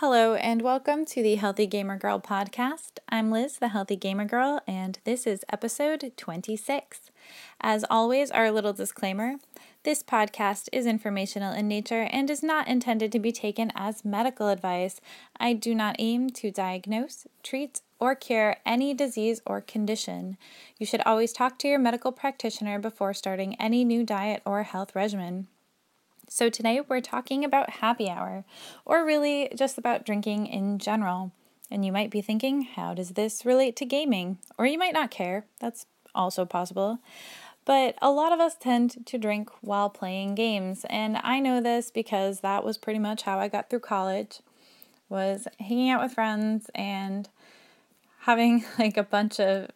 Hello, and welcome to the Healthy Gamer Girl podcast. I'm Liz, the Healthy Gamer Girl, and this is episode 26. As always, our little disclaimer this podcast is informational in nature and is not intended to be taken as medical advice. I do not aim to diagnose, treat, or cure any disease or condition. You should always talk to your medical practitioner before starting any new diet or health regimen. So, today we're talking about happy hour, or really just about drinking in general. And you might be thinking, how does this relate to gaming? Or you might not care, that's also possible. But a lot of us tend to drink while playing games, and I know this because that was pretty much how I got through college was hanging out with friends and having like a bunch of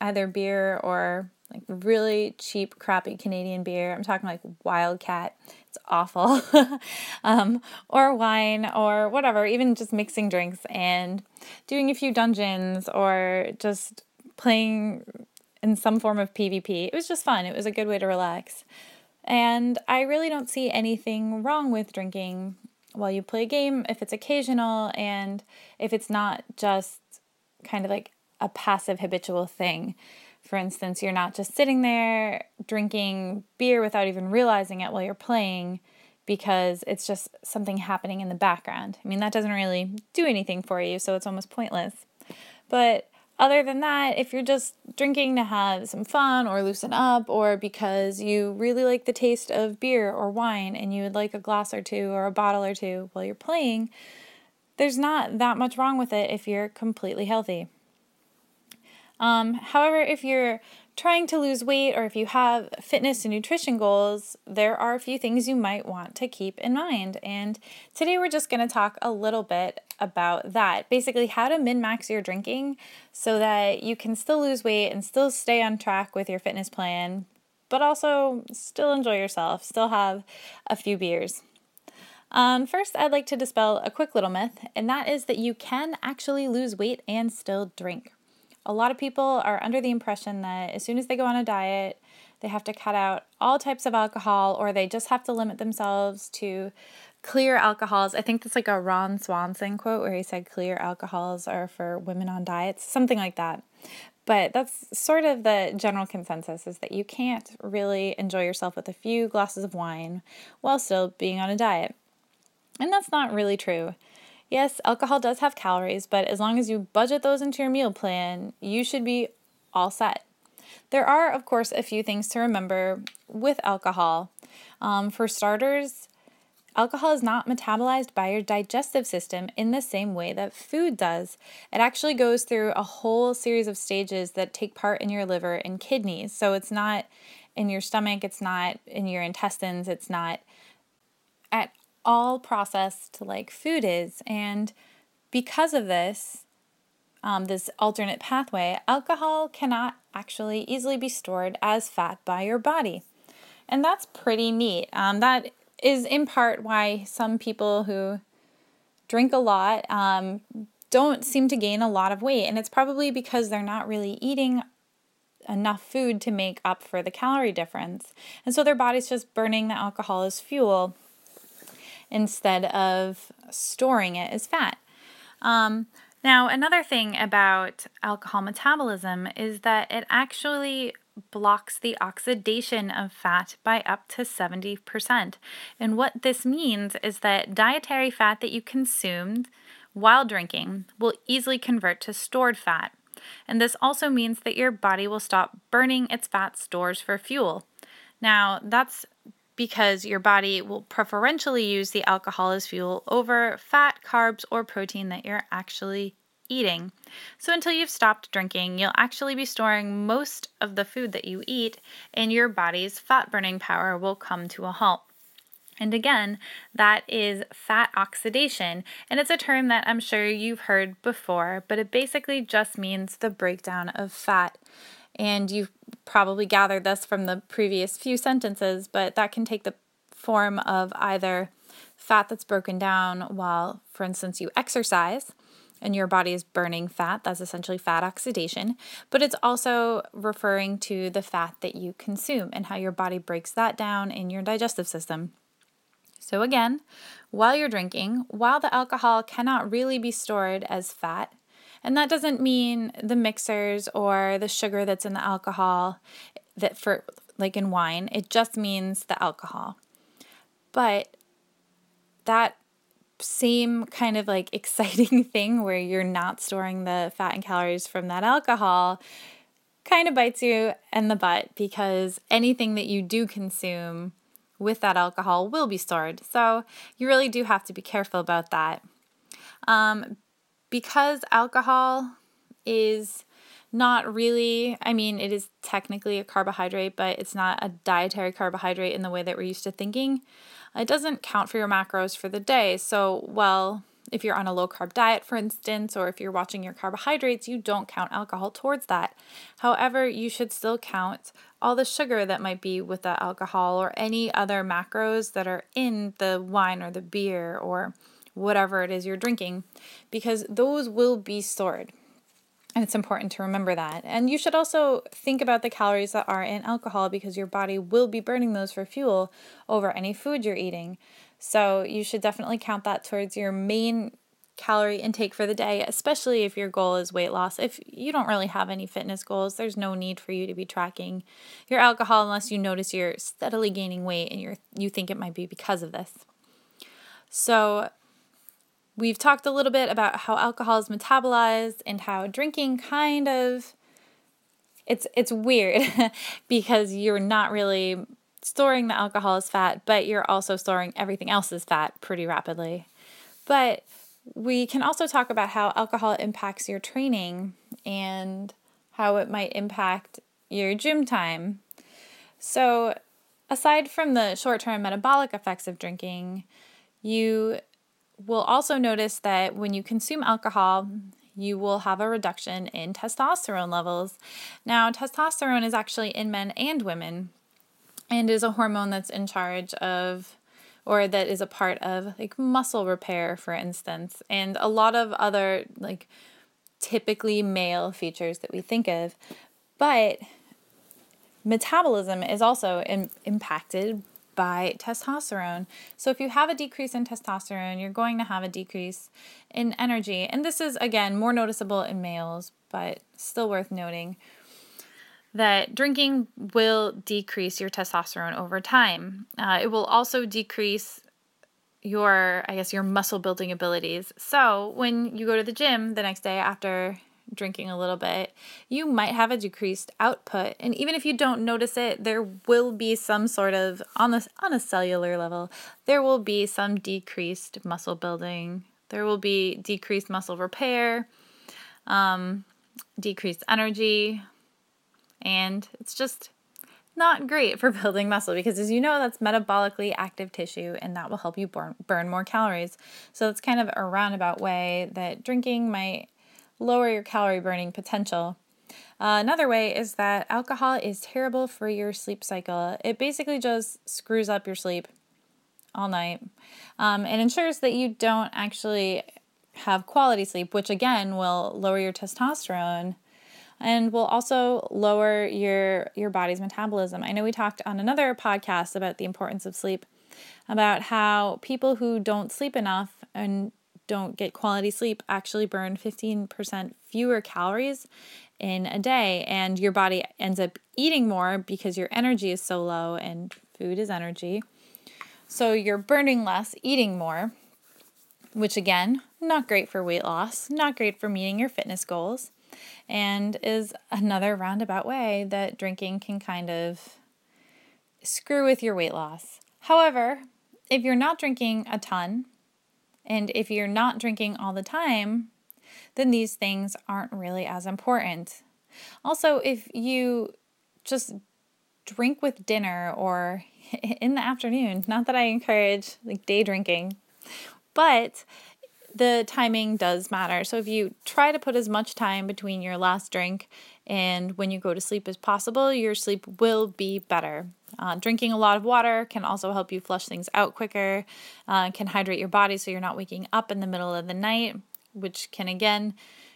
either beer or like really cheap, crappy Canadian beer. I'm talking like Wildcat. It's awful. um, or wine or whatever, even just mixing drinks and doing a few dungeons or just playing in some form of PvP. It was just fun. It was a good way to relax. And I really don't see anything wrong with drinking while you play a game if it's occasional and if it's not just kind of like a passive habitual thing. For instance, you're not just sitting there drinking beer without even realizing it while you're playing because it's just something happening in the background. I mean, that doesn't really do anything for you, so it's almost pointless. But other than that, if you're just drinking to have some fun or loosen up, or because you really like the taste of beer or wine and you would like a glass or two or a bottle or two while you're playing, there's not that much wrong with it if you're completely healthy. Um, however, if you're trying to lose weight or if you have fitness and nutrition goals, there are a few things you might want to keep in mind. And today we're just going to talk a little bit about that. Basically, how to min max your drinking so that you can still lose weight and still stay on track with your fitness plan, but also still enjoy yourself, still have a few beers. Um, first, I'd like to dispel a quick little myth, and that is that you can actually lose weight and still drink. A lot of people are under the impression that as soon as they go on a diet, they have to cut out all types of alcohol or they just have to limit themselves to clear alcohols. I think that's like a Ron Swanson quote where he said clear alcohols are for women on diets, something like that. But that's sort of the general consensus is that you can't really enjoy yourself with a few glasses of wine while still being on a diet. And that's not really true. Yes, alcohol does have calories, but as long as you budget those into your meal plan, you should be all set. There are, of course, a few things to remember with alcohol. Um, for starters, alcohol is not metabolized by your digestive system in the same way that food does. It actually goes through a whole series of stages that take part in your liver and kidneys. So it's not in your stomach, it's not in your intestines, it's not at all processed like food is. And because of this, um, this alternate pathway, alcohol cannot actually easily be stored as fat by your body. And that's pretty neat. Um, that is in part why some people who drink a lot um, don't seem to gain a lot of weight. And it's probably because they're not really eating enough food to make up for the calorie difference. And so their body's just burning the alcohol as fuel instead of storing it as fat. Um, now, another thing about alcohol metabolism is that it actually blocks the oxidation of fat by up to 70%. And what this means is that dietary fat that you consumed while drinking will easily convert to stored fat. And this also means that your body will stop burning its fat stores for fuel. Now, that's because your body will preferentially use the alcohol as fuel over fat, carbs, or protein that you're actually eating. So until you've stopped drinking, you'll actually be storing most of the food that you eat, and your body's fat burning power will come to a halt. And again, that is fat oxidation. And it's a term that I'm sure you've heard before, but it basically just means the breakdown of fat. And you've probably gathered this from the previous few sentences, but that can take the form of either fat that's broken down while, for instance, you exercise and your body is burning fat. That's essentially fat oxidation. But it's also referring to the fat that you consume and how your body breaks that down in your digestive system. So, again, while you're drinking, while the alcohol cannot really be stored as fat, and that doesn't mean the mixers or the sugar that's in the alcohol that for like in wine, it just means the alcohol. But that same kind of like exciting thing where you're not storing the fat and calories from that alcohol kind of bites you in the butt because anything that you do consume with that alcohol will be stored. So you really do have to be careful about that. Um, because alcohol is not really, I mean, it is technically a carbohydrate, but it's not a dietary carbohydrate in the way that we're used to thinking. It doesn't count for your macros for the day. So, well, if you're on a low carb diet, for instance, or if you're watching your carbohydrates, you don't count alcohol towards that. However, you should still count all the sugar that might be with the alcohol or any other macros that are in the wine or the beer or whatever it is you're drinking, because those will be stored. And it's important to remember that. And you should also think about the calories that are in alcohol because your body will be burning those for fuel over any food you're eating. So you should definitely count that towards your main calorie intake for the day, especially if your goal is weight loss. If you don't really have any fitness goals, there's no need for you to be tracking your alcohol unless you notice you're steadily gaining weight and you're you think it might be because of this. So We've talked a little bit about how alcohol is metabolized and how drinking kind of it's it's weird because you're not really storing the alcohol as fat, but you're also storing everything else as fat pretty rapidly. But we can also talk about how alcohol impacts your training and how it might impact your gym time. So, aside from the short term metabolic effects of drinking, you will also notice that when you consume alcohol, you will have a reduction in testosterone levels. Now, testosterone is actually in men and women and is a hormone that's in charge of or that is a part of like muscle repair for instance and a lot of other like typically male features that we think of but metabolism is also impacted by testosterone. So, if you have a decrease in testosterone, you're going to have a decrease in energy. And this is, again, more noticeable in males, but still worth noting that drinking will decrease your testosterone over time. Uh, it will also decrease your, I guess, your muscle building abilities. So, when you go to the gym the next day after drinking a little bit, you might have a decreased output. And even if you don't notice it, there will be some sort of on the on a cellular level, there will be some decreased muscle building. There will be decreased muscle repair, um, decreased energy, and it's just not great for building muscle because as you know that's metabolically active tissue and that will help you burn, burn more calories so it's kind of a roundabout way that drinking might lower your calorie burning potential. Uh, another way is that alcohol is terrible for your sleep cycle. It basically just screws up your sleep all night um, and ensures that you don't actually have quality sleep, which again will lower your testosterone and will also lower your your body's metabolism. I know we talked on another podcast about the importance of sleep, about how people who don't sleep enough and don't get quality sleep actually burn 15% fewer calories in a day and your body ends up eating more because your energy is so low and food is energy. So you're burning less, eating more, which again, not great for weight loss, not great for meeting your fitness goals, and is another roundabout way that drinking can kind of screw with your weight loss. However, if you're not drinking a ton, and if you're not drinking all the time, then these things aren't really as important. Also, if you just drink with dinner or in the afternoon, not that I encourage like day drinking, but the timing does matter. So if you try to put as much time between your last drink and when you go to sleep as possible, your sleep will be better. Uh, drinking a lot of water can also help you flush things out quicker, uh, can hydrate your body so you're not waking up in the middle of the night, which can again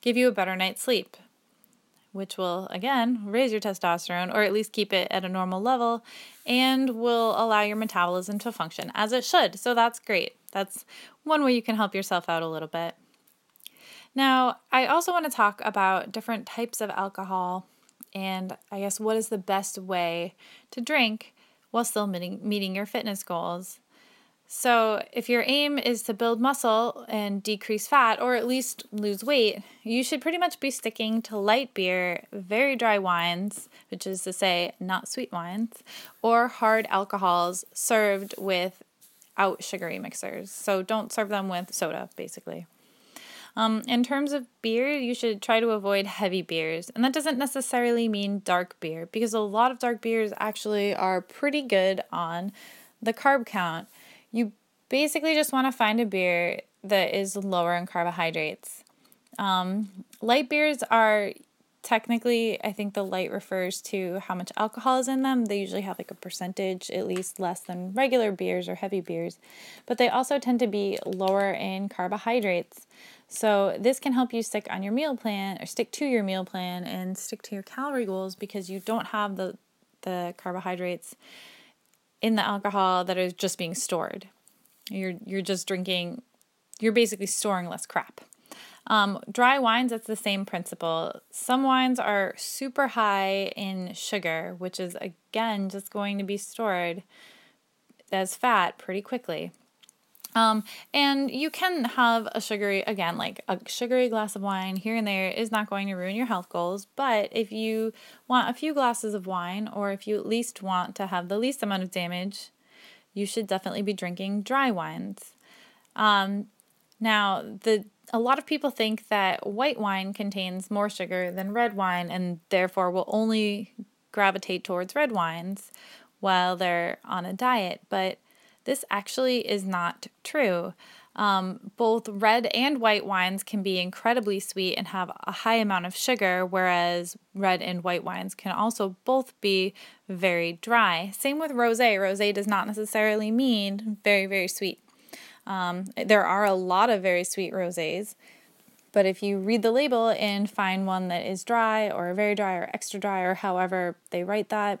give you a better night's sleep. which will again raise your testosterone or at least keep it at a normal level and will allow your metabolism to function as it should. So that's great. That's one way you can help yourself out a little bit. Now, I also want to talk about different types of alcohol and I guess what is the best way to drink while still meeting, meeting your fitness goals. So, if your aim is to build muscle and decrease fat, or at least lose weight, you should pretty much be sticking to light beer, very dry wines, which is to say, not sweet wines, or hard alcohols served without sugary mixers. So, don't serve them with soda, basically. Um, in terms of beer, you should try to avoid heavy beers. And that doesn't necessarily mean dark beer, because a lot of dark beers actually are pretty good on the carb count you basically just want to find a beer that is lower in carbohydrates. Um, light beers are technically, I think the light refers to how much alcohol is in them. They usually have like a percentage, at least less than regular beers or heavy beers, but they also tend to be lower in carbohydrates. So, this can help you stick on your meal plan or stick to your meal plan and stick to your calorie goals because you don't have the, the carbohydrates in the alcohol that is just being stored. You're you're just drinking. You're basically storing less crap. Um, dry wines, that's the same principle. Some wines are super high in sugar, which is again just going to be stored as fat pretty quickly. Um, and you can have a sugary, again, like a sugary glass of wine here and there is not going to ruin your health goals. But if you want a few glasses of wine, or if you at least want to have the least amount of damage, you should definitely be drinking dry wines. Um, now, the a lot of people think that white wine contains more sugar than red wine and therefore will only gravitate towards red wines while they're on a diet. But this actually is not true. Um, both red and white wines can be incredibly sweet and have a high amount of sugar, whereas red and white wines can also both be very dry. Same with rose. Rose does not necessarily mean very, very sweet. Um, there are a lot of very sweet roses, but if you read the label and find one that is dry or very dry or extra dry or however they write that,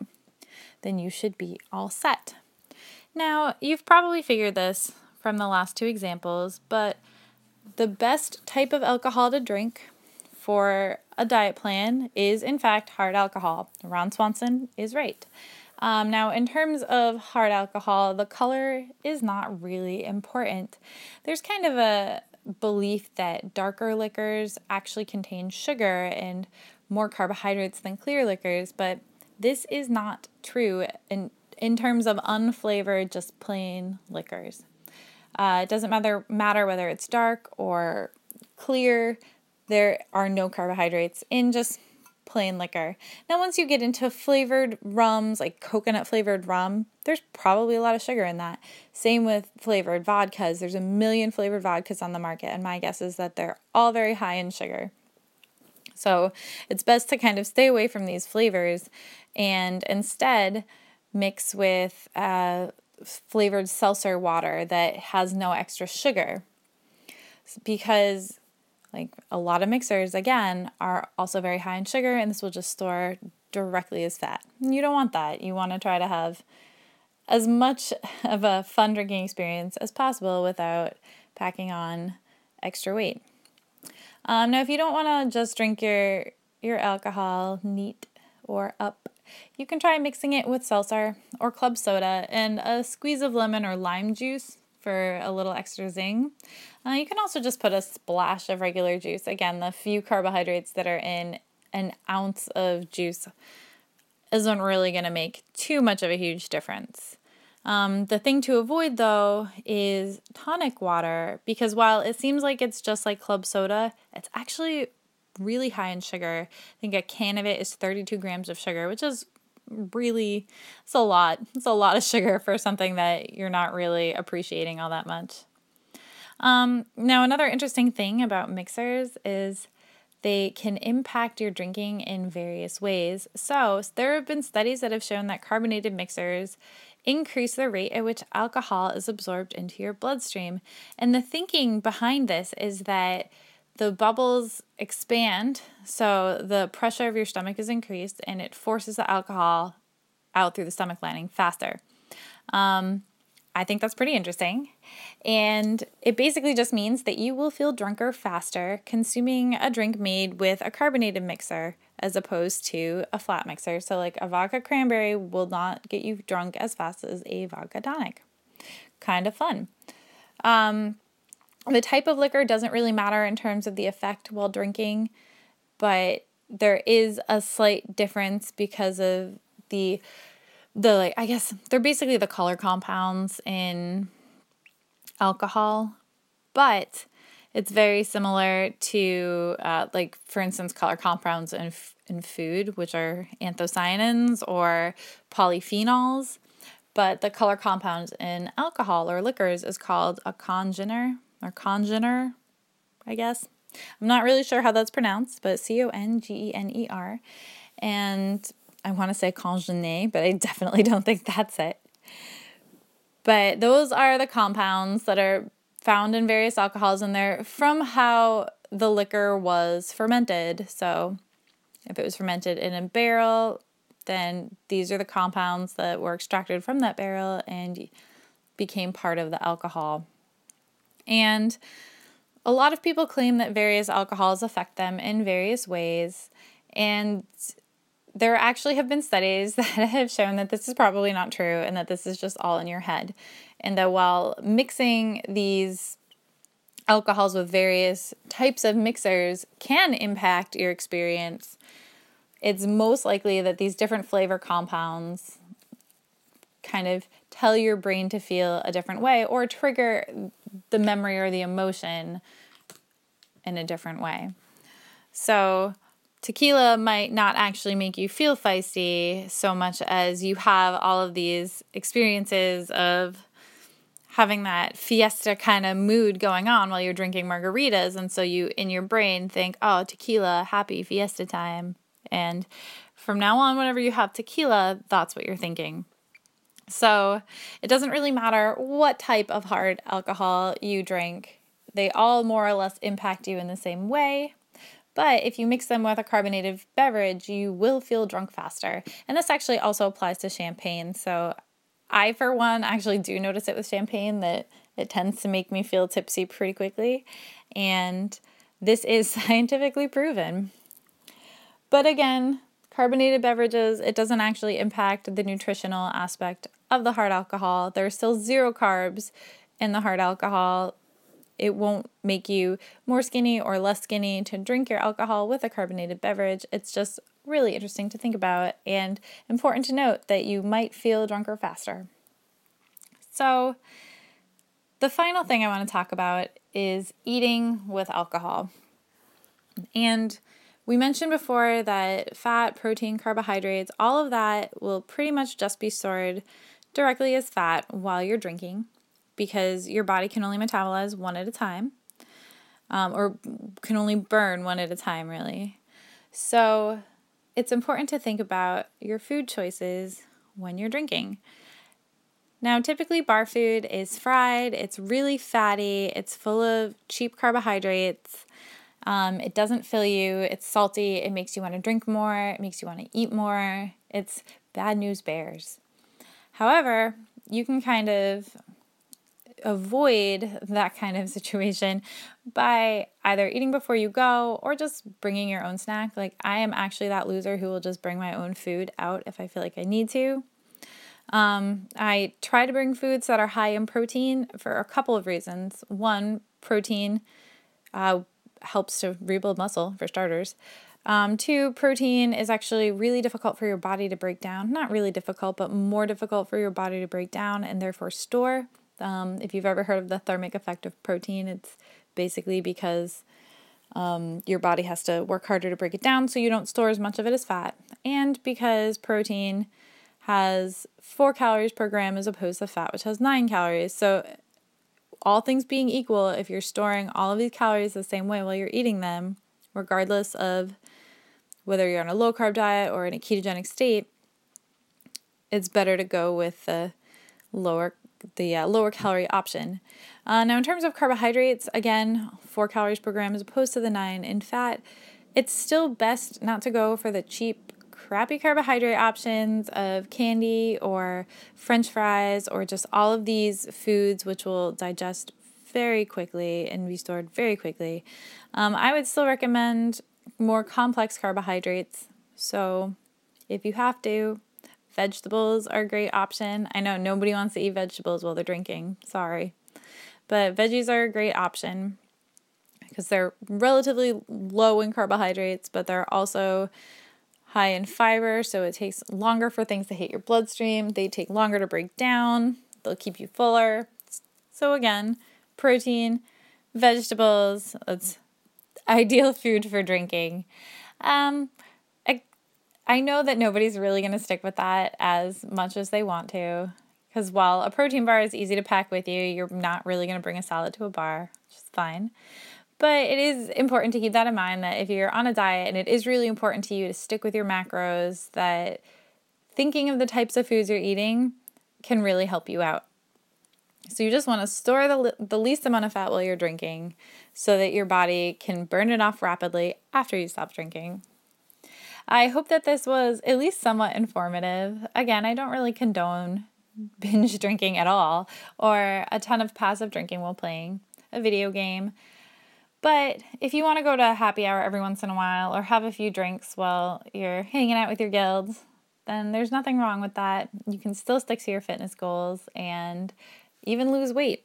then you should be all set. Now, you've probably figured this from the last two examples, but the best type of alcohol to drink for a diet plan is, in fact, hard alcohol. Ron Swanson is right. Um, now, in terms of hard alcohol, the color is not really important. There's kind of a belief that darker liquors actually contain sugar and more carbohydrates than clear liquors, but this is not true. And in terms of unflavored, just plain liquors. Uh, it doesn't matter matter whether it's dark or clear. There are no carbohydrates in just plain liquor. Now, once you get into flavored rums, like coconut flavored rum, there's probably a lot of sugar in that. Same with flavored vodkas. There's a million flavored vodkas on the market, and my guess is that they're all very high in sugar. So it's best to kind of stay away from these flavors and instead mix with uh, flavored seltzer water that has no extra sugar. Because, like a lot of mixers, again, are also very high in sugar, and this will just store directly as fat. You don't want that. You want to try to have as much of a fun drinking experience as possible without packing on extra weight. Um, now, if you don't want to just drink your your alcohol neat or up you can try mixing it with seltzer or club soda and a squeeze of lemon or lime juice for a little extra zing. Uh, you can also just put a splash of regular juice. Again, the few carbohydrates that are in an ounce of juice isn't really going to make too much of a huge difference. Um, the thing to avoid though is tonic water because while it seems like it's just like club soda, it's actually really high in sugar. I think a can of it is 32 grams of sugar, which is really it's a lot. It's a lot of sugar for something that you're not really appreciating all that much. Um, now, another interesting thing about mixers is they can impact your drinking in various ways. So, there have been studies that have shown that carbonated mixers increase the rate at which alcohol is absorbed into your bloodstream. And the thinking behind this is that the bubbles expand, so the pressure of your stomach is increased and it forces the alcohol out through the stomach lining faster. Um, I think that's pretty interesting. And it basically just means that you will feel drunker faster consuming a drink made with a carbonated mixer as opposed to a flat mixer. So, like a vodka cranberry will not get you drunk as fast as a vodka tonic. Kind of fun. Um, the type of liquor doesn't really matter in terms of the effect while drinking, but there is a slight difference because of the the like I guess they're basically the color compounds in alcohol, but it's very similar to uh, like for instance color compounds in in food, which are anthocyanins or polyphenols. But the color compound in alcohol or liquors is called a congener or congener, I guess. I'm not really sure how that's pronounced, but C O N G E N E R. And I want to say congené, but I definitely don't think that's it. But those are the compounds that are found in various alcohols, and they're from how the liquor was fermented. So, if it was fermented in a barrel, then these are the compounds that were extracted from that barrel and became part of the alcohol. And a lot of people claim that various alcohols affect them in various ways. And there actually have been studies that have shown that this is probably not true and that this is just all in your head. And that while mixing these alcohols with various types of mixers can impact your experience, it's most likely that these different flavor compounds kind of tell your brain to feel a different way or trigger the memory or the emotion in a different way. So, tequila might not actually make you feel feisty so much as you have all of these experiences of having that fiesta kind of mood going on while you're drinking margaritas. And so you in your brain think oh tequila happy fiesta time. And from now on whenever you have tequila that's what you're thinking so it doesn't really matter what type of hard alcohol you drink they all more or less impact you in the same way but if you mix them with a carbonated beverage, you will feel drunk faster. And this actually also applies to champagne. So I, for one, actually do notice it with champagne that it tends to make me feel tipsy pretty quickly. And this is scientifically proven. But again, carbonated beverages, it doesn't actually impact the nutritional aspect of the hard alcohol. There's still zero carbs in the hard alcohol. It won't make you more skinny or less skinny to drink your alcohol with a carbonated beverage. It's just really interesting to think about and important to note that you might feel drunker faster. So, the final thing I want to talk about is eating with alcohol. And we mentioned before that fat, protein, carbohydrates, all of that will pretty much just be stored directly as fat while you're drinking because your body can only metabolize one at a time um, or can only burn one at a time, really. So it's important to think about your food choices when you're drinking. Now, typically, bar food is fried, it's really fatty, it's full of cheap carbohydrates. Um, it doesn't fill you, it's salty, it makes you want to drink more, it makes you want to eat more. It's bad news bears. However, you can kind of avoid that kind of situation by either eating before you go or just bringing your own snack. Like, I am actually that loser who will just bring my own food out if I feel like I need to. Um, I try to bring foods that are high in protein for a couple of reasons. One, protein uh, helps to rebuild muscle, for starters. Um, two, protein is actually really difficult for your body to break down. Not really difficult, but more difficult for your body to break down and therefore store. Um, if you've ever heard of the thermic effect of protein, it's basically because um, your body has to work harder to break it down so you don't store as much of it as fat, and because protein has four calories per gram as opposed to fat, which has nine calories. So, all things being equal, if you're storing all of these calories the same way while you're eating them, regardless of whether you're on a low carb diet or in a ketogenic state, it's better to go with the lower the uh, lower calorie option. Uh, now, in terms of carbohydrates, again, four calories per gram as opposed to the nine. In fat, it's still best not to go for the cheap, crappy carbohydrate options of candy or french fries or just all of these foods which will digest very quickly and be stored very quickly. Um, I would still recommend more complex carbohydrates. So, if you have to, vegetables are a great option. I know nobody wants to eat vegetables while they're drinking. Sorry. But veggies are a great option because they're relatively low in carbohydrates, but they're also high in fiber, so it takes longer for things to hit your bloodstream. They take longer to break down, they'll keep you fuller. So, again, protein, vegetables, it's ideal food for drinking. Um, I, I know that nobody's really going to stick with that as much as they want to. Because while a protein bar is easy to pack with you, you're not really going to bring a salad to a bar, which is fine. But it is important to keep that in mind that if you're on a diet and it is really important to you to stick with your macros, that thinking of the types of foods you're eating can really help you out. So you just want to store the, the least amount of fat while you're drinking so that your body can burn it off rapidly after you stop drinking. I hope that this was at least somewhat informative. Again, I don't really condone binge drinking at all or a ton of passive drinking while playing a video game. But if you want to go to a happy hour every once in a while or have a few drinks while you're hanging out with your guilds, then there's nothing wrong with that. You can still stick to your fitness goals and even lose weight.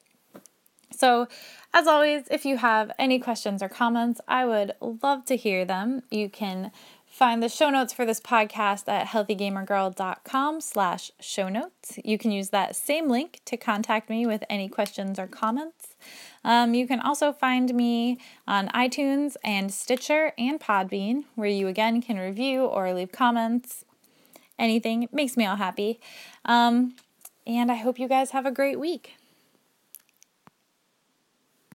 So, as always, if you have any questions or comments, I would love to hear them. You can Find the show notes for this podcast at healthygamergirl.com slash show notes. You can use that same link to contact me with any questions or comments. Um, you can also find me on iTunes and Stitcher and Podbean, where you again can review or leave comments. Anything makes me all happy. Um, and I hope you guys have a great week.